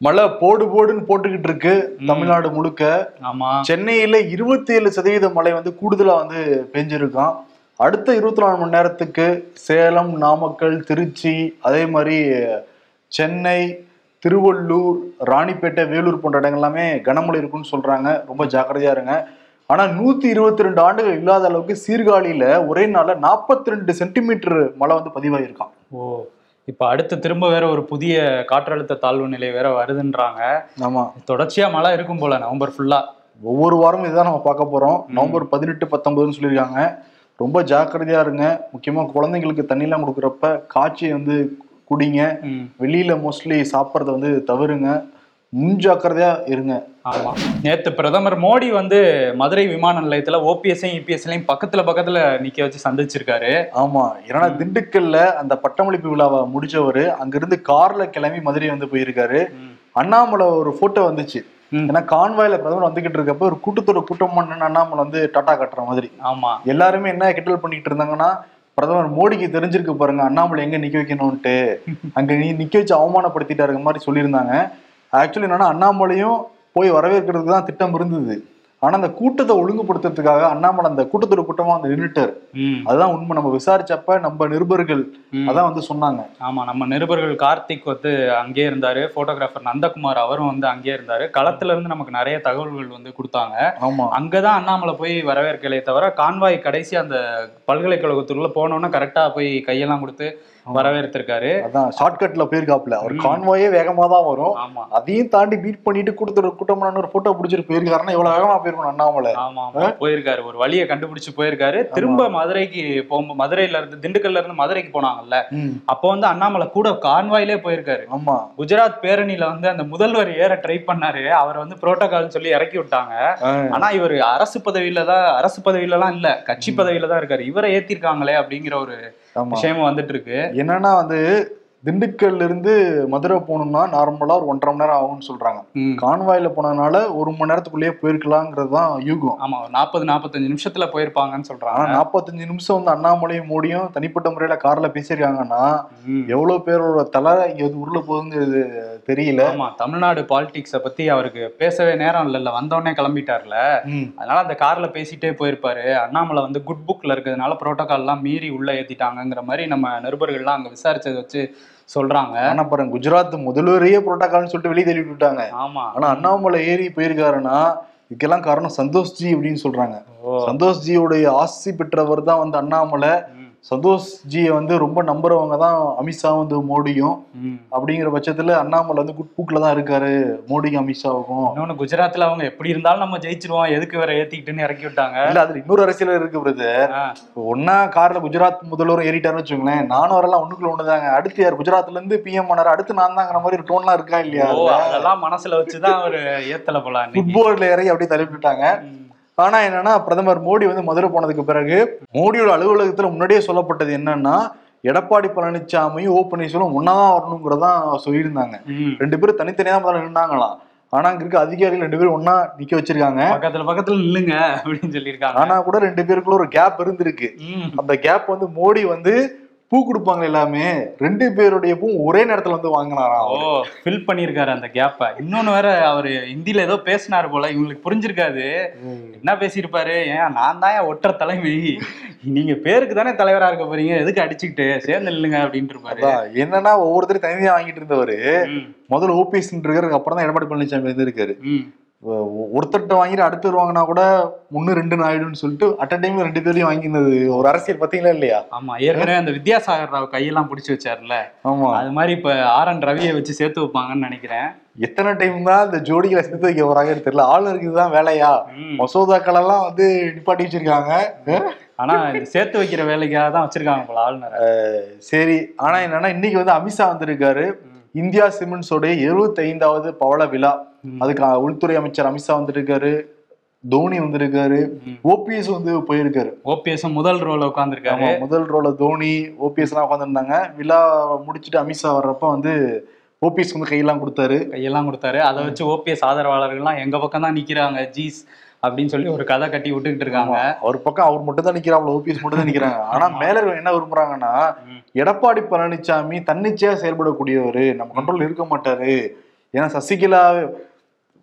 மழை போடு போடுன்னு போட்டுக்கிட்டு இருக்கு தமிழ்நாடு முழுக்க. ஆமா. சென்னையில இருபத்தி ஏழு சதவீத மழை வந்து கூடுதலா வந்து பெஞ்சிருக்கான். அடுத்த இருபத்தி நாலு மணி நேரத்துக்கு சேலம் நாமக்கல் திருச்சி அதே மாதிரி சென்னை திருவள்ளூர் ராணிப்பேட்டை வேலூர் போன்ற இடங்கள் எல்லாமே கனமழை இருக்குன்னு சொல்றாங்க. ரொம்ப ஜாக்கிரதையா இருங்க. ஆனா நூத்தி இருபத்தி ரெண்டு ஆண்டுகள் இல்லாத அளவுக்கு சீர்காழியில ஒரே நாள்ல நாற்பத்தி ரெண்டு சென்டிமீட்டர் மழை வந்து பதிவாயிருக்கான். ஓ. இப்ப அடுத்து திரும்ப வேற ஒரு புதிய காற்றழுத்த தாழ்வு நிலை வேற வருதுன்றாங்க. ஆமா. தொடர்ச்சியா மழை இருக்கும் போல நவம்பர் ஃபுல்லா ஒவ்வொரு வாரமும் இதுதான் நம்ம பார்க்க போறோம். நவம்பர் பதினெட்டு பத்தொன்பதுன்னு சொல்லியிருக்காங்க. ரொம்ப ஜாக்கிரதையா இருங்க. முக்கியமா குழந்தைங்களுக்கு தண்ணிலாம் கொடுக்குறப்ப காய்ச்சி வந்து குடிங்க. வெளியில மோஸ்ட்லி சாப்பிட்றத வந்து தவிருங்க முன்ஜாக்கிரதையா இருங்க. ஆமா. நேத்து பிரதமர் மோடி வந்து மதுரை விமான நிலையத்துல ஓபிஎஸ்ஐயும் இபிஎஸ்ஐயும் பக்கத்துல பக்கத்துல நிக்க வச்சு சந்திச்சிருக்காரு. ஆமா. ஏன்னா திண்டுக்கல்ல அந்த பட்டமளிப்பு விழாவை முடிச்சவரு அங்கிருந்து கார்ல கிளம்பி மதுரை வந்து போயிருக்காரு. அண்ணாமலை ஒரு போட்டோ வந்துச்சு. ஏன்னா கான்வாயில பிரதமர் வந்துகிட்டு இருக்கப்ப ஒரு கூட்டத்தோட கூட்டம் அண்ணாமலை வந்து டாட்டா கட்டுற மாதிரி. ஆமா. எல்லாருமே என்ன கிண்டல் பண்ணிட்டு இருந்தாங்கன்னா பிரதமர் மோடிக்கு தெரிஞ்சிருக்கு பாருங்க அண்ணாமலை எங்க நிக்க வைக்கணும்ட்டு அங்க நீ நிக்க வச்சு அவமானப்படுத்திட்டாருங்க மாதிரி சொல்லியிருந்தாங்க. ஆக்சுவலி என்னன்னா அண்ணாமலையும் போய் வரவேற்கிறதுக்கு தான் திட்டம் இருந்தது. ஆனா அந்த கூட்டத்தை ஒழுங்குபடுத்துறதுக்காக அண்ணாமலை அந்த கூட்டத்தோட கூட்டமா வந்து நின்னுட்டாரு. ம். அதுதான் உண்மை. நம்ம விசாரிச்சப்ப நம்ம நிருபர்கள். அதான் வந்து சொன்னாங்க. ஆமா நம்ம நிருபர்கள் கார்த்திக் வந்து அங்கேயே இருந்தாரு போட்டோகிராஃபர் நந்தகுமார் அவரும் வந்து அங்கேயே இருந்தாரு. களத்துல இருந்து நமக்கு நிறைய தகவல்கள் வந்து கொடுத்தாங்க. ஆமா. அங்கதான் அண்ணாமலை போய் வரவேற்கலையே தவிர கான்வாய் கடைசி அந்த பல்கலைக்கழகத்துக்குள்ள போனோன்னு கரெக்டா போய் கையெல்லாம் கொடுத்து வரவேற்றிருக்காரு அதான் ஷார்ட்கட்ல போயிருக்காப்ல அவர் கான்வாயே வேகமா தான் வரும். அதையும் தாண்டி பீட் பண்ணிட்டு கூட்டத்தோட கூட்டம் ஒரு போட்டோ பிடிச்சிட்டு போயிருக்காருன்னா இவ்வளவு வேகமா போயிருக்கணும் அண்ணாமலை? போயிருக்காரு. ஒரு வழியை கண்டுபிடிச்சு போயிருக்காரு. திரும்ப மதுரைக்கு போகும்போது மதுரையில இருந்து திண்டுக்கல்ல இருந்து மதுரைக்கு போனாங்கல்ல. அப்போ வந்து அண்ணாமலை கூட கான்வாயிலே போயிருக்காரு. ஆமா. குஜராத் பேரணியில வந்து அந்த முதல்வர் ஏற ட்ரை பண்ணாரு. அவர் வந்து புரோட்டோகால் சொல்லி இறக்கி விட்டாங்க. ஆனா இவர் அரசு பதவியில தான் அரசு பதவியில தான் இல்ல. கட்சி பதவியில தான் இருக்காரு. இவரை ஏத்திருக்காங்களே அப்படிங்கிற ஒரு விஷயமும் வந்துட்டு இருக்கு என்னன்னா வந்து திண்டுக்கல்ல இருந்து மதுரை போகணும்னா நார்மலா ஒரு ஒன்றரை மணி நேரம் ஆகும்னு சொல்றாங்க. கான்வாயில போனதுனால ஒரு மணி நேரத்துக்குள்ளேயே போயிருக்கலாங்கிறது தான் யூகம். ஆமா நாற்பது நாற்பத்தஞ்சு நிமிஷத்துல போயிருப்பாங்கன்னு ஆனா சொல்றாங்க நாற்பத்தஞ்சு நிமிஷம் வந்து அண்ணாமலையும் மோடியும் தனிப்பட்ட முறையில கார்ல பேசியிருக்காங்கன்னா. எவ்வளவு பேரோட தலை இங்க வந்து உருள போகுதுங்கிறது தெரியல. ஆமா தமிழ்நாடு பாலிடிக்ஸ பத்தி அவருக்கு பேசவே நேரம் இல்லைல்ல வந்தோடனே கிளம்பிட்டார்ல. அதனால அந்த கார்ல பேசிட்டே போயிருப்பாரு. அண்ணாமலை வந்து குட் புக்ல இருக்கிறதுனால புரோட்டோகால் எல்லாம் மீறி உள்ள ஏத்திட்டாங்கங்கிற மாதிரி நம்ம நிருபர்கள்லாம் அங்க விசாரிச்சதை வச்சு சொல்றாங்க. ஆனா பாருங்க குஜராத் முதல்வரையே புரோட்டோகால்னு சொல்லிட்டு வெளியே தள்ளி விட்டாங்க ஆமா. ஆனா அண்ணாமலை ஏறி போயிருக்காருன்னா இதுக்கெல்லாம் காரணம் சந்தோஷ் ஜி அப்படின்னு சொல்றாங்க. ஓ. சந்தோஷ் ஜியோடைய ஆசி பெற்றவர் தான் வந்து அண்ணாமலை. சந்தோஷ் ஜியை வந்து ரொம்ப நம்புறவங்க தான் அமித்ஷா வந்து மோடியும். அப்படிங்கிற பட்சத்துல அண்ணாமலை வந்து குட் புக்ல தான் இருக்காரு மோடிக்கும் அமித்ஷாவுக்கும். இன்னொன்னு குஜராத்ல அவங்க எப்படி இருந்தாலும் நம்ம ஜெயிச்சிருவோம் எதுக்கு வேற ஏத்திக்கிட்டுன்னு இறக்கி விட்டாங்க? இல்ல அதுல இன்னொரு அரசியல் இருக்கு பிரதர். ஒன்னா கார்ல குஜராத் முதல்வரும் ஏறிட்டாருன்னு வச்சுக்கோங்களேன் நானும் வரலாம் ஒண்ணுக்குள்ள ஒண்ணுதாங்க. அடுத்து யார்? குஜராத்ல இருந்து பிஎம் பண்ணாரு அடுத்து நான் தாங்கிற மாதிரி ஒரு டோன்லாம் இருக்கா இல்லையா அதெல்லாம் மனசுல வச்சுதான் அவரு ஏத்தல போல அன்னைக்கு. ஃபுட்பால்ல இறங்கி அப்படியே தள்ளி விட்டாங்க ம். ஆனா என்னன்னா பிரதமர் மோடி வந்து மதுரை போனதுக்கு பிறகு மோடியோட அலுவலகத்துல முன்னாடியே சொல்லப்பட்டது என்னன்னா எடப்பாடி பழனிசாமியும் ஓ பன்னீர்செல்வம் ஒன்னாதான் வரணுங்கிறதான் சொல்லியிருந்தாங்க. ரெண்டு பேரும் தனித்தனியா தான் முதல்ல நின்னாங்களாம் ஆனா அங்க இருக்க அதிகாரிகள் ரெண்டு பேரும் ஒன்னா நிக்க வச்சிருக்காங்க பக்கத்துல பக்கத்துல நில்லுங்க அப்படின்னு சொல்லியிருக்காங்க ஆனா கூட ரெண்டு பேருக்குள்ள ஒரு கேப் இருந்திருக்கு. அந்த கேப் வந்து மோடி வந்து பூ கொடுப்பாங்க எல்லாமே ரெண்டு பேருடைய பூ ஒரே நேரத்துல வந்து வாங்கினாராம் ஓ ஃபில் பண்ணியிருக்காரு அந்த கேப்ப இன்னொன்னு வேற அவரு ஹிந்தில ஏதோ பேசினாரு போல இவங்களுக்கு புரிஞ்சிருக்காது. என்ன பேசியிருப்பாரு? ஏன் நான் தான் ஏன் ஒற்ற தலைமை நீங்க பேருக்கு தானே தலைவரா இருக்க போறீங்க எதுக்கு அடிச்சுக்கிட்டு சேர்ந்து நில்லுங்க அப்படின்ட்டு இருப்பாரு என்னன்னா ஒவ்வொருத்தரும் தனியா வாங்கிட்டு இருந்தவரு முதல்ல ஓபிஎஸ் இருக்காரு அப்புறம் தான் எடப்பாடி பழனிசாமி இருந்திருக்காரு ம். ஒ- ஒருத்தர்கிட்ட வாங்கிட்டு அடுத்தர் வாங்கினா கூட ஒன்னு ரெண்டு ஆயிடும்னு சொல்லிட்டு அட் டைம்ல ரெண்டு பேரையும் வாங்கினது ஒரு அரசியல் பாத்தீங்களா இல்லையா? ஆமா ஏற்கனவே அந்த வித்யாசாகர் ராவ் கையெல்லாம் பிடிச்சி வச்சாருல. ஆமா. அது மாதிரி இப்ப ஆர் என் ரவியை வச்சு சேர்த்து வைப்பாங்கன்னு நினைக்கிறேன். எத்தனை டைம் தான் இந்த ஜோடிகளை சேர்த்து வைக்க போறாங்கன்னு தெரியல. ஆளுநருக்கு இதுதான் வேலையா. மசோதாக்கள் எல்லாம் வந்து நிப்பாட்டி வச்சிருக்காங்க. ஆனா இந்த சேர்த்து வைக்கிற வேலைக்காக தான் வச்சிருக்காங்க போல ஆளுநர். சரி. ஆனா என்னன்னா இன்னைக்கு வந்து அமித்ஷா வந்திருக்காரு. இந்தியா சிமெண்ட்ஸோடைய எழுபத்தி ஐந்தாவது பவள விழா. அதுக்கு உள்துறை அமைச்சர் அமித்ஷா வந்திருக்காரு தோனி வந்திருக்காரு. ஓபிஎஸ் வந்து போயிருக்காரு. ஓபிஎஸ் முதல் ரோல உட்காந்துருக்காரு முதல் ரோல தோனி ஓபிஎஸ் எல்லாம் உட்காந்துருந்தாங்க விழா முடிச்சுட்டு அமித்ஷா வர்றப்ப வந்து ஓபிஎஸ் வந்து கையெல்லாம் கொடுத்தாரு. கையெல்லாம் கொடுத்தாரு. அதை வச்சு ஓபிஎஸ் ஆதரவாளர்கள்லாம் எங்க பக்கம் தான் நிக்கிறாங்க. ஜீஸ் அப்படின்னு சொல்லி ஒரு கதை கட்டி விட்டுக்கிட்டு இருக்காங்க. அவர் பக்கம் அவர் மட்டும் தான் நிக்கிறாங்க ஓபிஎஸ் மட்டும் தான் நிக்கிறாங்க. ஆனா மேல என்ன விரும்புறாங்கன்னா. எடப்பாடி பழனிசாமி தன்னிச்சையா செயல்படக்கூடியவர். நம்ம கண்ட்ரோல் இருக்க மாட்டாரு. ஏன்னா சசிகலா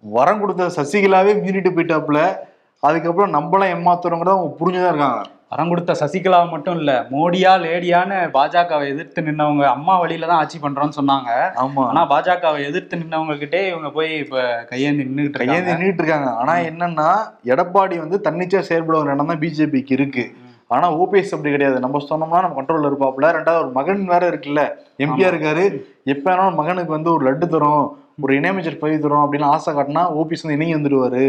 வரம் கொடுத்த சசிகலாவே மீறிட்டு போயிட்டாப்புல அதுக்கப்புறம் நம்மளாம் ஏமாத்துறோங்கிறத அவங்க புரிஞ்சுதான் இருக்காங்க. வரம் கொடுத்த சசிகலா மட்டும் இல்ல மோடியா லேடியான்னு பாஜகவை எதிர்த்து நின்னவங்க அம்மா வழியில தான் ஆட்சி பண்றோம்னு சொன்னாங்க. ஆமா. ஆனா பாஜகவை எதிர்த்து நின்னவங்க கிட்டே இவங்க போய் இப்ப கையேந்தி நின்றுட்டு கையேந்தி நின்றுட்டு இருக்காங்க. ஆனா என்னன்னா எடப்பாடி வந்து தன்னிச்சையா செயல்படுற இடம் தான் பிஜேபிக்கு இருக்கு. ஆனா ஓபிஎஸ் அப்படி கிடையாது. நம்ம சொன்னோம்னா நம்ம கண்ட்ரோல்ல இருப்பாப்புல. ரெண்டாவது ஒரு மகன் வேற இருக்குல்ல எம்பியா இருக்காரு. எப்ப வேணாலும் மகனுக்கு வந்து ஒரு லட்டு தரும் ஒரு இணையமைச்சர் பதவி தரும் அப்படின்னு ஆசை காட்டினா ஓபிஎஸ் வந்து இணங்கி வந்துடுவாரு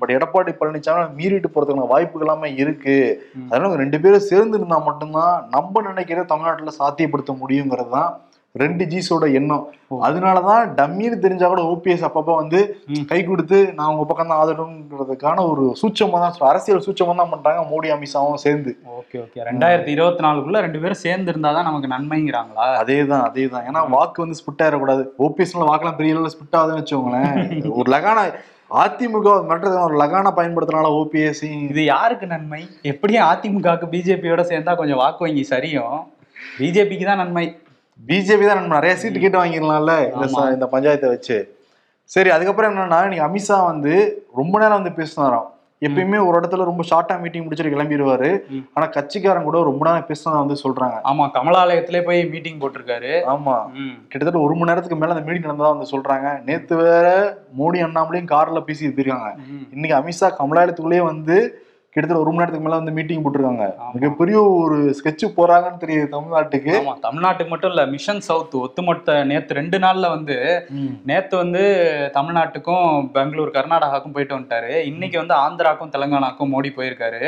பட் எடப்பாடி பழனிசாமி மீறிட்டு போறதுக்கான வாய்ப்புகள் எல்லாமே இருக்கு. அதனால ரெண்டு பேரும் சேர்ந்து இருந்தா மட்டும்தான் நம்ம நினைக்கிற தமிழ்நாட்டுல சாத்தியப்படுத்த முடியுங்கிறது தான் ரெண்டு ஜீஸோட எண்ணம். அதனாலதான் டம்மின்னு தெரிஞ்சா கூட ஓபிஎஸ் அப்பப்ப வந்து. கை கொடுத்து நான் உங்க பக்கம் தான் ஆதரவுங்கிறதுக்கான ஒரு சூட்சமா தான். அரசியல் சூட்சமா தான் பண்றாங்க மோடி அமித்ஷாவும் சேர்ந்து. Okay okay. ரெண்டாயிரத்தி இருபத்தி நாலுக்குள்ள ரெண்டு பேரும் சேர்ந்து இருந்தாதான் நமக்கு நன்மைங்கிறாங்களா? அதேதான் அதேதான். ஏன்னா வாக்கு வந்து ஸ்பிட் ஆயிடக்கூடாது ஓபிஎஸ்ல வாக்கெல்லாம் பெரிய அளவுல ஸ்பிட் ஆகுதுன்னு வச்சுக்கோங்களேன். ஒரு லகான அதிமுக மிரட்டுறதுக்கான ஒரு லகான பயன்படுத்தினால ஓபிஎஸ் இது யாருக்கு நன்மை? எப்படியும் அதிமுகவுக்கு பிஜேபியோட சேர்ந்தா கொஞ்சம் வாக்கு வங்கி சரியும். பிஜேபிக்கு தான் நன்மை. பிஜேபி தான் நம்ம நிறைய சீட்டு கேட்டு வாங்கிடலாம்ல இந்த பஞ்சாயத்தை வச்சு. சரி அதுக்கப்புறம் என்னன்னா இன்னைக்கு அமித்ஷா வந்து ரொம்ப நேரம் வந்து பேசினாராம். எப்பயுமே ஒரு இடத்துல ரொம்ப ஷார்ட்டா மீட்டிங் முடிச்சுட்டு கிளம்பிடுவாரு. ஆனா கட்சிக்காரன் கூட ரொம்ப நேரம் பேசினதா வந்து சொல்றாங்க ஆமா கமலாலயத்திலே போய் மீட்டிங் போட்டிருக்காரு ஆமா. கிட்டத்தட்ட ஒரு மணி நேரத்துக்கு மேல அந்த மீட்டிங் நடந்ததா வந்து சொல்றாங்க நேத்து வேற மோடி அண்ணாமலையும் கார்ல பேசி போயிருக்காங்க ம். இன்னைக்கு அமித்ஷா கமலாலயத்துக்குள்ளேயே வந்து கிட்டத்தட்ட ஒரு மணி நேரத்துக்கு மேல வந்து மீட்டிங் போட்டிருக்காங்க. மிகப்பெரிய ஒரு ஸ்கெட்ச் போறாங்கன்னு தெரியுது தமிழ்நாட்டுக்கு. ஆமா தமிழ்நாட்டுக்கு மட்டும் இல்ல மிஷன் சவுத் ஒத்துமொத்த நேத்து ரெண்டு நாள்ல வந்து நேத்து வந்து தமிழ்நாட்டுக்கும் பெங்களூர் கர்நாடகாவுக்கும் போயிட்டு வந்துட்டாரு. இன்னைக்கு வந்து ஆந்திராக்கும் தெலுங்கானாக்கும் மோடி போயிருக்காரு.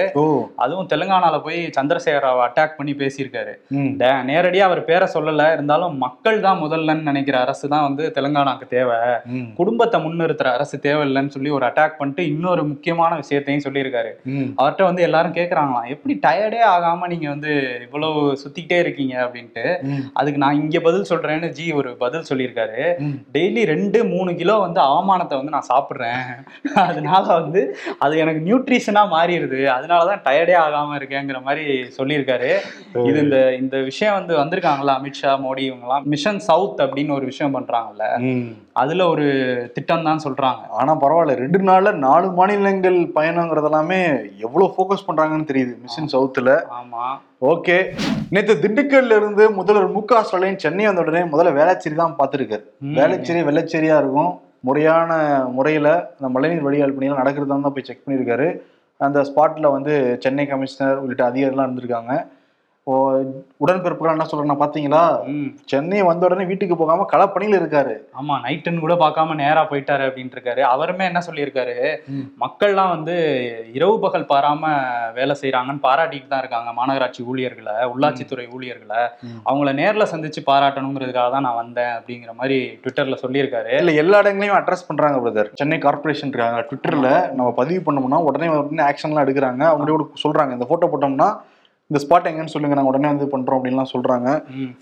அதுவும் தெலுங்கானால போய் சந்திரசேகர் ராவ் அட்டாக் பண்ணி பேசியிருக்காரு. நேரடியா அவர் பேரை சொல்லல. இருந்தாலும் மக்கள் தான் முதல்லன்னு நினைக்கிற அரசு தான் வந்து தெலுங்கானாக்கு தேவை. குடும்பத்தை முன்னிறுத்துற அரசு தேவையில்லைன்னு சொல்லி ஒரு அட்டாக் பண்ணிட்டு இன்னொரு முக்கியமான விஷயத்தையும் சொல்லியிருக்காரு. அவர்கிட்ட வந்து எல்லாரும் கேக்குறாங்களாம் எப்படி டயர்டே ஆகாம நீங்க வந்து இவ்வளவு சுத்திக்கிட்டே இருக்கீங்க? அப்படின்ட்டு. அதுக்கு நான் இங்க பதில் சொல்றேன்னு ஜி ஒரு பதில் சொல்லியிருக்காரு. டெய்லி ரெண்டு மூணு கிலோ வந்து அவமானத்தை வந்து நான் சாப்பிடுறேன். அதனால வந்து அது எனக்கு நியூட்ரிஷனா மாறிடுது. அதனாலதான் டயர்டே ஆகாம இருக்கேங்கிற மாதிரி சொல்லியிருக்காரு. இது இந்த இந்த விஷயம் வந்து வந்திருக்காங்கல்ல அமித்ஷா மோடி இவங்கலாம் மிஷன் சவுத் அப்படின்னு ஒரு விஷயம் பண்றாங்கல்ல. அதுல ஒரு திட்டம் தான் சொல்றாங்க. ஆனா பரவாயில்ல ரெண்டு நாள்ல நாலு மாநிலங்கள் பயணங்கிறது எல்லாமே எவ்வளவு ஃபோக்கஸ் பண்றாங்கன்னு தெரியுது மிஷன் சவுத்துல ஆமா. ஓகே நேத்து திண்டுக்கல்ல இருந்து முதல்வர் மு க ஸ்டாலின் சென்னை வந்த உடனே முதல்ல வேளச்சேரி தான் பார்த்துருக்காரு. வேளச்சேரி வெள்ளச்சேரியா இருக்கும். முறையான முறையில அந்த மழைநீர் வடிகால் பணியெல்லாம் நடக்கிறதா தான் போய் செக் பண்ணியிருக்காரு. அந்த ஸ்பாட்ல வந்து சென்னை கமிஷனர் உள்ளிட்ட அதிகாரிலாம் இருந்திருக்காங்க. இப்போ உடன்பிறப்புகள் என்ன சொல்றாங்கன்னா பாத்தீங்களா? ம். சென்னை வந்த உடனே வீட்டுக்கு போகாம களப்பணியில இருக்காரு. ஆமா நைட்டுன்னு கூட பார்க்காம நேரா போயிட்டாரு அப்படின்ட்டு இருக்காரு. அவருமே என்ன சொல்லியிருக்காரு. மக்கள்லாம் வந்து இரவு பகல் பாராம வேலை செய்யறாங்கன்னு பாராட்டிட்டு தான் இருக்காங்க மாநகராட்சி ஊழியர்களை உள்ளாட்சித்துறை ஊழியர்களை. அவங்கள நேர்ல சந்திச்சு பாராட்டணுங்கிறதுக்காக தான் நான் வந்தேன் அப்படிங்கிற மாதிரி ட்விட்டர்ல சொல்லியிருக்காரு. இல்ல எல்லா இடங்களையும் அட்ரஸ் பண்றாங்க பிரதர் சென்னை கார்பரேஷன் இருக்காங்க. ட்விட்டர்ல நம்ம பதிவு பண்ணோம்னா உடனே உடனே ஆக்ஷன்லாம் எடுக்கிறாங்க. அவங்களோட சொல்றாங்க. இந்த போட்டோ போட்டோம்னா இந்த ஸ்பாட் எங்கன்னு சொல்லுங்க நாங்க உடனே வந்து பண்றோம் அப்படின்லாம் சொல்றாங்க.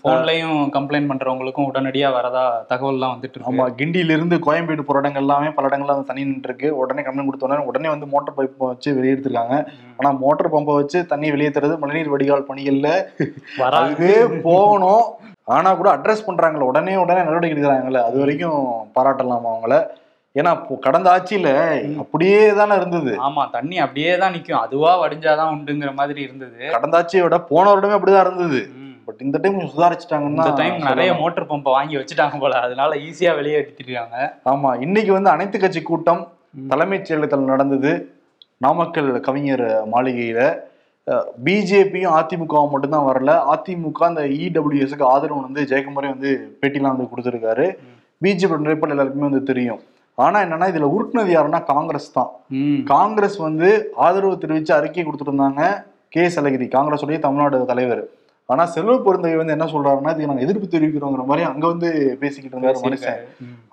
போன்லயும் கம்ப்ளைண்ட் பண்றவங்களுக்கும் உடனடியா வரதா தகவல்லாம் வந்துட்டு ஆமா இருக்கு. கிண்டியில இருந்து கோயம்பேடு போற இடங்கள் எல்லாமே பல இடங்கள்ல வந்து தண்ணி நின்று இருக்கு உடனே கம்ப்ளைண்ட் கொடுத்த உடனே உடனே வந்து மோட்டர் பைப் வச்சு வெளியெடுத்திருக்காங்க. ஆனா மோட்டர் பம்பை வச்சு தண்ணி வெளியேற்றுறது மழைநீர் வடிகால் பணிகள்ல வராது. போகணும். ஆனா கூட அட்ரஸ் பண்றாங்கல்ல உடனே உடனே நடவடிக்கை எடுக்கிறாங்கல்ல அது வரைக்கும் பாராட்டலாம் அவங்கள? ஏன்னா கடந்த ஆட்சியில அப்படியே தானே இருந்தது. ஆமா தண்ணி அப்படியே தான் நிக்கும். அதுவா வடிஞ்சாதான் உண்டுங்கிற மாதிரி இருந்தது. கடந்த ஆட்சியை விட போன வருடமே அப்படிதான் இருந்தது. பட் இந்த டைம் சுதாரிச்சுட்டாங்கன்னா இந்த டைம் நிறைய. மோட்டர் பம்பை வாங்கி வச்சுட்டாங்க போல. அதனால ஈஸியா வெளியே எடுத்துட்டாங்க. ஆமா இன்னைக்கு வந்து அனைத்து கட்சி கூட்டம். தலைமைச் செயலகத்தில் நடந்தது. நாமக்கல் கவிஞர் மாளிகையில பிஜேபியும் அதிமுகவும் மட்டும்தான் வரல. அதிமுக அந்த E இடபிள்யூஎஸ்க்கு ஆதரவு வந்து ஜெயக்குமாரே வந்து பேட்டிலாம் வந்து கொடுத்துருக்காரு. பிஜேபி நிலைப்பாடு எல்லாருக்குமே வந்து தெரியும். ஆனா என்னன்னா இதுல உறுப்பினர் யாருன்னா காங்கிரஸ் தான். காங்கிரஸ் வந்து ஆதரவு தெரிவிச்சு அறிக்கை கொடுத்துருந்தாங்க கே சலகிரி காங்கிரஸுடைய தமிழ்நாடு தலைவர் ஆனா செல்வ பெருந்தகை வந்து என்ன சொல்றாருன்னா இதுக்கு நாங்க எதிர்ப்பு தெரிவிக்கிறோங்கிற மாதிரி அங்க வந்து பேசிக்கிட்டு இருந்தாரு மனுஷன்.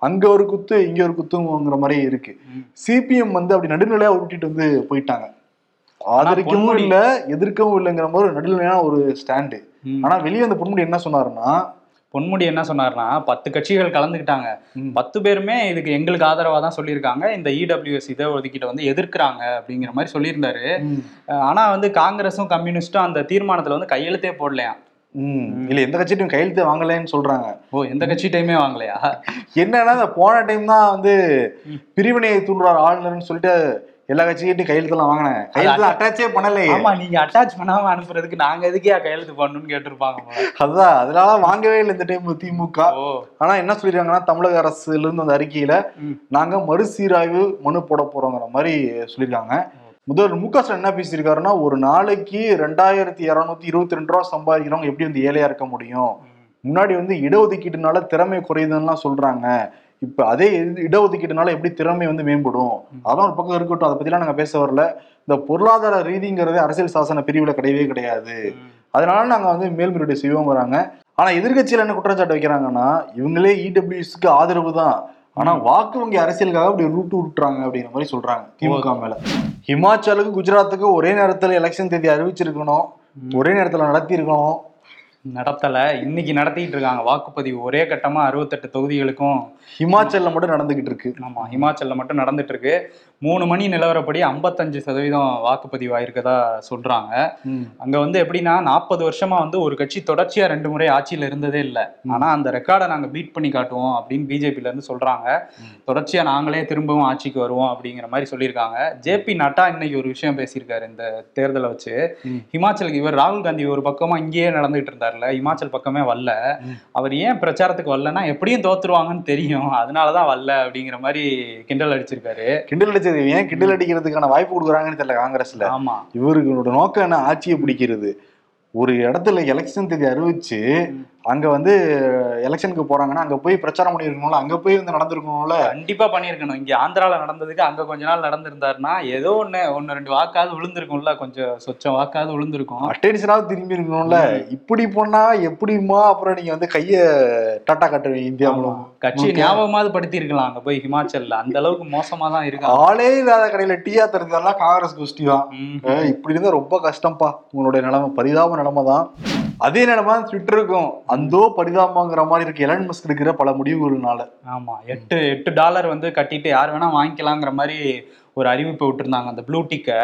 அங்க ஒரு குத்து இங்க ஒரு குத்துங்கிற மாதிரி இருக்கு. சிபிஎம் வந்து அப்படி நடுநிலையா உருட்டிட்டு வந்து போயிட்டாங்க ஆதரிக்கவும் இல்ல எதிர்க்கவும் இல்லைங்கிற மாதிரி ஒரு நடுநிலையான ஒரு ஸ்டாண்டு. ஆனா வெளியே அந்த பொன்முடி என்ன சொன்னாருன்னா பொன்முடி என்ன சொன்னார்னா பத்து கட்சிகள் கலந்துக்கிட்டாங்க. பத்து பேருமே இதுக்கு எங்களுக்கு ஆதரவா தான் சொல்லியிருக்காங்க. இந்த இடபிள்யூஎஸ் இதை ஒதுக்கிட்ட வந்து எதிர்க்கிறாங்க அப்படிங்கிற மாதிரி சொல்லியிருந்தாரு. ம், அஹ் ஆனா வந்து காங்கிரஸும் கம்யூனிஸ்டும் அந்த தீர்மானத்துல வந்து கையெழுத்தே போடலையாம் ம். இல்ல எந்த கட்சியும் கையெழுத்து வாங்கலைன்னு சொல்றாங்க. ஓ எந்த கட்சிட்டையுமே வாங்கலையா? என்னன்னா இந்த போன டைம் தான் வந்து பிரிவினையை தூண்டுறார் ஆளுநர்னு சொல்லிட்டு எல்லா கட்சிகிட்டையும் கையெழுத்துலாம் வாங்கினேன். கையெழுத்து அட்டாச்சே பண்ணலையே. ஆமா நீங்க அட்டாச் பண்ணாம அனுப்புறதுக்கு நாங்க எதுக்கே கையெழுத்து பண்ணணும்னு கேட்டிருப்பாங்க. அதான் அதனால வாங்கவே இல்லை இந்த டைம் திமுக. ஆனா என்ன சொல்லிருக்காங்கன்னா தமிழக அரசுல இருந்து அந்த அறிக்கையில. நாங்க மறுசீராய்வு மனு போட போறோங்கிற மாதிரி சொல்லியிருக்காங்க முதல்வர் மு க ஸ்டாலின் என்ன பேசியிருக்காருன்னா ஒரு நாளைக்கு ரெண்டாயிரத்தி இருநூத்தி இருபத்தி ரெண்டு ரூபா சம்பாதிக்கிறவங்க எப்படி வந்து ஏழையா இருக்க முடியும்? முன்னாடி வந்து இடஒதுக்கீட்டுனால திறமை குறையுதுன்னுலாம் சொல்றாங்க. இப்ப அதே இது- இடஒதுக்கீட்டுனால எப்படி திறமை வந்து மேம்படும்? அதெல்லாம் ஒரு பக்கம் இருக்கட்டும். அதை பத்திலாம் நாங்க பேச வரல. இந்த பொருளாதார ரீதிங்கிறதே அரசியல் சாசன பிரிவுல கிடையவே கிடையாது. அதனால நாங்க வந்து மேல்முறையீடு செய்வோங்கிறாங்க ஆனா எதிர்க்கட்சியில என்ன குற்றச்சாட்டு வைக்கிறாங்கன்னா இவங்களே E இடபிள்யூஸ்க்கு ஆதரவு தான். ஆனா வாக்கு வங்கி அரசியலுக்காக அப்படி ரூட்டு விட்டுறாங்க அப்படிங்கிற மாதிரி சொல்றாங்க திமுக மேல. ஹிமாச்சலுக்கு குஜராத்துக்கு ஒரே நேரத்துல எலெக்ஷன் தேதி அறிவிச்சிருக்கணும். ஒரே நேரத்துல நடத்தி இருக்கணும் நடத்தல. இன்னைக்கு நடத்திட்டு இருக்காங்க. வாக்குப்பதிவு ஒரே கட்டமா அறுபத்தெட்டு தொகுதிகளுக்கும் ஹிமாச்சல்ல மட்டும் நடந்துகிட்டு இருக்கு. ஆமா ஹிமாச்சல்ல மட்டும் நடந்துட்டு இருக்கு. மூணு மணி நிலவரப்படி ஐம்பத்தஞ்சு சதவீதம் வாக்குப்பதிவு ஆயிருக்கதா சொல்றாங்க. அங்க வந்து எப்படின்னா நாற்பது வருஷமா வந்து ஒரு கட்சி தொடர்ச்சியா ரெண்டு முறை ஆட்சியில இருந்ததே இல்லை. ஆனா அந்த ரெக்கார்டை நாங்க பீட் பண்ணி காட்டுவோம் அப்படின்னு பிஜேபில இருந்து சொல்றாங்க. தொடர்ச்சியா நாங்களே திரும்பவும் ஆட்சிக்கு வருவோம் அப்படிங்கிற மாதிரி சொல்லியிருக்காங்க. ஜேபி நட்டா இன்னைக்கு ஒரு விஷயம் பேசியிருக்காரு இந்த தேர்தலை வச்சு. ஹிமாச்சலுக்கு இவர் ராகுல் காந்தி ஒரு பக்கமா இங்கேயே நடந்துகிட்டு இருந்தார்ல ஹிமாச்சல் பக்கமே வரல. அவர் ஏன் பிரச்சாரத்துக்கு வரலன்னா எப்படியும் தோத்துருவாங்கன்னு தெரியும். அதனாலதான் வரல அப்படிங்கிற மாதிரி கிண்டல் அடிச்சிருக்காரு. கிண்டல் அடிச்சது ஏன் கிண்டல் அடிக்கிறதுக்கான வாய்ப்பு கொடுக்குறாங்கன்னு தெரியல காங்கிரஸ்ல. ஆமா. இவர்களோட நோக்கம் என்ன? ஆட்சியை பிடிக்கிறது. ஒரு இடத்துல எலெக்ஷன் தேதி அறிவிச்சு அங்க வந்து எலெக்ஷனுக்கு போறாங்கன்னா அங்க போய் பிரச்சாரம் பண்ணிருக்கணும்ல அங்க போய் வந்து நடந்திருக்கணும்ல. கண்டிப்பா பண்ணிருக்கணும். இங்க ஆந்திரால நடந்ததுக்கு அங்க கொஞ்ச நாள் நடந்திருந்தாருன்னா ஏதோ ஒண்ணு ஒன்னு ரெண்டு வாக்காவது விழுந்திருக்கும்ல கொஞ்சம் சொச்சம் வாக்காவது விழுந்திருக்கும். அட்டென்ஷனாவது திரும்பி இருக்கணும்ல. இப்படி போனா எப்படிமா அப்புறம் நீங்க வந்து கைய டாட்டா காட்டுவீங்க இந்தியா மூலம் கட்சி ஞாபகமாவது படுத்தி இருக்கலாம் அங்க போய் ஹிமாச்சல்ல. அந்த அளவுக்கு மோசமா தான் இருக்காங்க. ஆளே இல்லாத கடையில டீயா தருதெல்லாம் காங்கிரஸ் கோஷ்டி தான். இப்படி இருந்தா ரொம்ப கஷ்டம்ப்பா. உங்களுடைய நிலைமை பரிதாப நிலைமை தான் அதே தான் ட்விட்டருக்கும். அந்தோ பரிதாபங்கிற மாதிரி இருக்கு. எலன் மஸ்க் இருக்கிற பல முடிவுகள்னால. ஆமா. எட்டு எட்டு டாலர் வந்து கட்டிட்டு யார் வேணா வாங்கிக்கலாங்கிற மாதிரி ஒரு அறிவிப்பு விட்டுருந்தாங்க அந்த ப்ளூ டிக்கை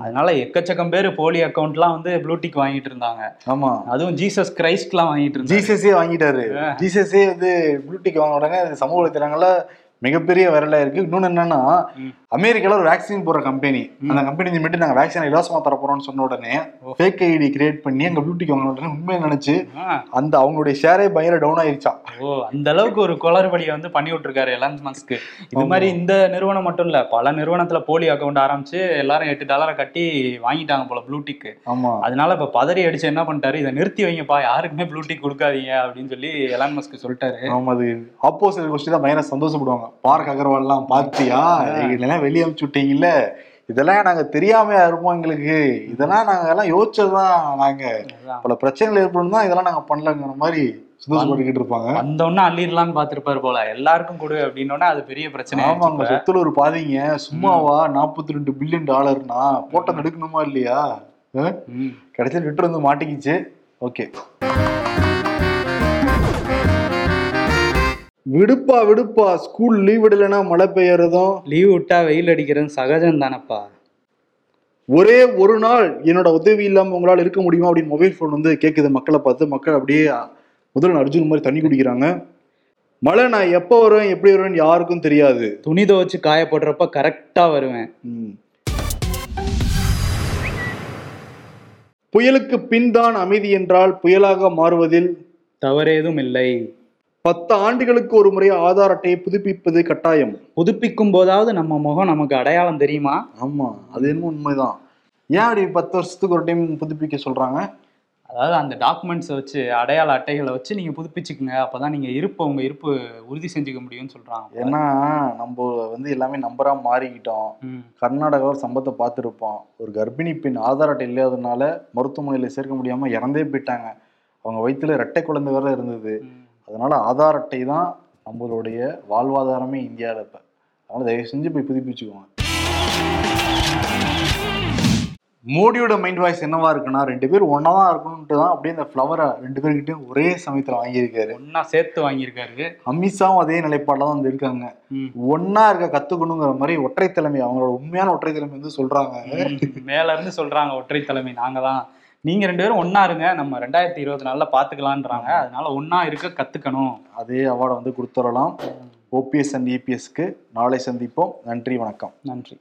அதனால எக்கச்சக்கம் பேர் போலி அக்கௌண்ட்லாம் வந்து ப்ளூ டிக் வாங்கிட்டு இருந்தாங்க. ஆமா. அதுவும் ஜீசஸ் கிரைஸ்ட்லாம் வாங்கிட்டு இருந்தாங்க. ஜிசஸே வாங்கிட்டாரு. ஜிசஸே வந்து ப்ளூடிக் வாங்கின உடனே சமூக வலைத்தளங்கள்ல மிகப்பெரிய விரலா இருக்கு. இன்னொன்னு என்னன்னா. அமெரிக்கால ஒரு வேக்சின் போடுற கம்பெனி அந்த கம்பெனி மட்டும் நாங்க வேக்சின் இலவசமா தர போறோம்னு சொன்ன உடனே ஃபேக் ஐடி கிரியேட் பண்ணி அங்க ப்ளூடிக் வாங்கின உடனே உண்மையை நினைச்சு அந்த அவங்களுடைய ஷேரே பயங்கர டவுன் ஆயிருச்சான் ஓ அந்த அளவுக்கு ஒரு குளறுபடியை வந்து பண்ணி விட்டுருக்காரு எலான் மஸ்க்கு இது மாதிரி இந்த நிறுவனம் மட்டும் இல்ல பல நிறுவனத்துல போலி அக்கௌண்ட் ஆரம்பிச்சு எல்லாரும் எட்டு டாலரை கட்டி வாங்கிட்டாங்க போல ப்ளூடிக் ஆமா. அதனால இப்ப பதறி அடிச்சு என்ன பண்ணிட்டாரு? இதை நிறுத்தி வைங்கப்பா யாருக்குமே ப்ளூடிக் கொடுக்காதீங்க அப்படின்னு சொல்லி எலான் மஸ்க் சொல்லிட்டாரு. ஆமா அது ஆப்போசிட் கோஷ்டி தான். பயங்கர சந்தோஷப்படுவாங்க. பார்க் அகர்வால்லாம் பாத்தியா எங்களெல்லாம் வெளியே அனுப்பிச்சு விட்டீங்கல்ல? இதெல்லாம் நாங்க தெரியாமையா இருப்போம் எங்களுக்கு. இதெல்லாம் நாங்க எல்லாம் யோசிச்சதுதான் நாங்க. அதான். பல பிரச்சனைகள் ஏற்படும் தான் இதெல்லாம் நாங்க பண்ணலங்கிற மாதிரி சந்தோஷப்பட்டுக்கிட்டு இருப்பாங்க. வந்தோடனே அள்ளிடலாம்னு பாத்துருப்பாரு போல. எல்லாருக்கும் கொடு அப்படின்னோடனே அது பெரிய பிரச்சனை ஆமாங்க சொத்துல ஒரு பாதிங்க. சும்மாவா நாற்பத்தி ரெண்டு பில்லியன் டாலர்னா போட்டோ எடுக்கணுமா இல்லையா? கடைசியில் ட்விட்டர் வந்து மாட்டிக்கிச்சு. ஓகே. விடுப்பா விடுப்பா. ஸ்கூல் லீவ் விடலைன்னா மழை பெய்யறதும். லீவ் விட்டா வெயில் அடிக்கிறது சகஜம் தானப்பா ஒரே ஒரு நாள் என்னோட உதவி இல்லாம உங்களால இருக்க முடியுமா அப்படின்னு மொபைல் ஃபோன் வந்து கேக்குது. மக்களை பார்த்து மக்கள் அப்படியே முதல்ல அர்ஜுன் மாதிரி தண்ணி குடிக்கிறாங்க. மழை நான் எப்போ வருவேன் எப்படி வருவேன்னு யாருக்கும் தெரியாது. துணி துவச்சு காய போடுறப்ப கரெக்டா வருவேன். புயலுக்கு பின்தான் அமைதி என்றால் புயலாக மாறுவதில் தவறேதும் இல்லை பத்து ஆண்டுகளுக்கு ஒரு முறை ஆதார் அட்டையை புதுப்பிப்பது கட்டாயம். புதுப்பிக்கும் போதாவது நம்ம முகம் நமக்கு அடையாளம் தெரியுமா? ஆமா அது என்னமோ உண்மைதான். ஏன் அப்படி பத்து வருஷத்துக்கு ஒரு டைம் புதுப்பிக்க சொல்றாங்க? அதாவது அந்த டாக்குமெண்ட்ஸை வச்சு அடையாள அட்டைகளை வச்சு நீங்க புதுப்பிச்சுக்குங்க. அப்பதான் நீங்க இருப்பு உங்க இருப்பு உறுதி செஞ்சுக்க முடியும்னு சொல்றாங்க ஏன்னா நம்ம வந்து எல்லாமே நம்பரா மாறிக்கிட்டோம். ம். கர்நாடகாவில் ஒரு சம்பவத்தை பார்த்துருப்போம். ஒரு கர்ப்பிணி பெண் ஆதார் அட்டை இல்லாததுனால மருத்துவமனையில் சேர்க்க முடியாம இறந்தே போயிட்டாங்க. அவங்க வயித்துல ரெட்டை குழந்தை வேற இருந்தது. அதனால ஆதார் அட்டை தான் நம்மளுடைய வாழ்வாதாரமே இந்தியாவில் இப்போ. அதனால தயவு செஞ்சு போய் புதுப்பிச்சுக்கோங்க. மோடியோட மைண்ட் வாய்ஸ் என்னவா இருக்குன்னா ரெண்டு பேர் ஒன்னா தான் இருக்கணும்ட்டு தான் அப்படியே இந்த ஃப்ளவரை ரெண்டு பேர்கிட்டயும் ஒரே சமயத்துல வாங்கியிருக்காரு. ஒன்னா சேர்த்து வாங்கியிருக்காரு. அமித்ஷாவும் அதே நிலைப்பாட்டில் தான் வந்து இருக்காங்க. ம். ஒன்னா இருக்க கத்துக்கணுங்கிற மாதிரி ஒற்றை தலைமை அவங்களோட உண்மையான ஒற்றை தலைமை வந்து சொல்றாங்க. ம். மேல இருந்து சொல்றாங்க ஒற்றை தலைமை. நாங்க தான் நீங்க ரெண்டு பேரும் ஒண்ணா இருங்க. நம்ம ரெண்டாயிரத்தி இருபத்தி நாலுல பாத்துக்கலான்றாங்க அதனால ஒண்ணா இருக்க கத்துக்கணும். அதே அவார்டை வந்து கொடுத்துடலாம். ஓபிஎஸ் அண்ட் இபிஎஸ்க்கு நாளை சந்திப்போம். நன்றி வணக்கம். நன்றி.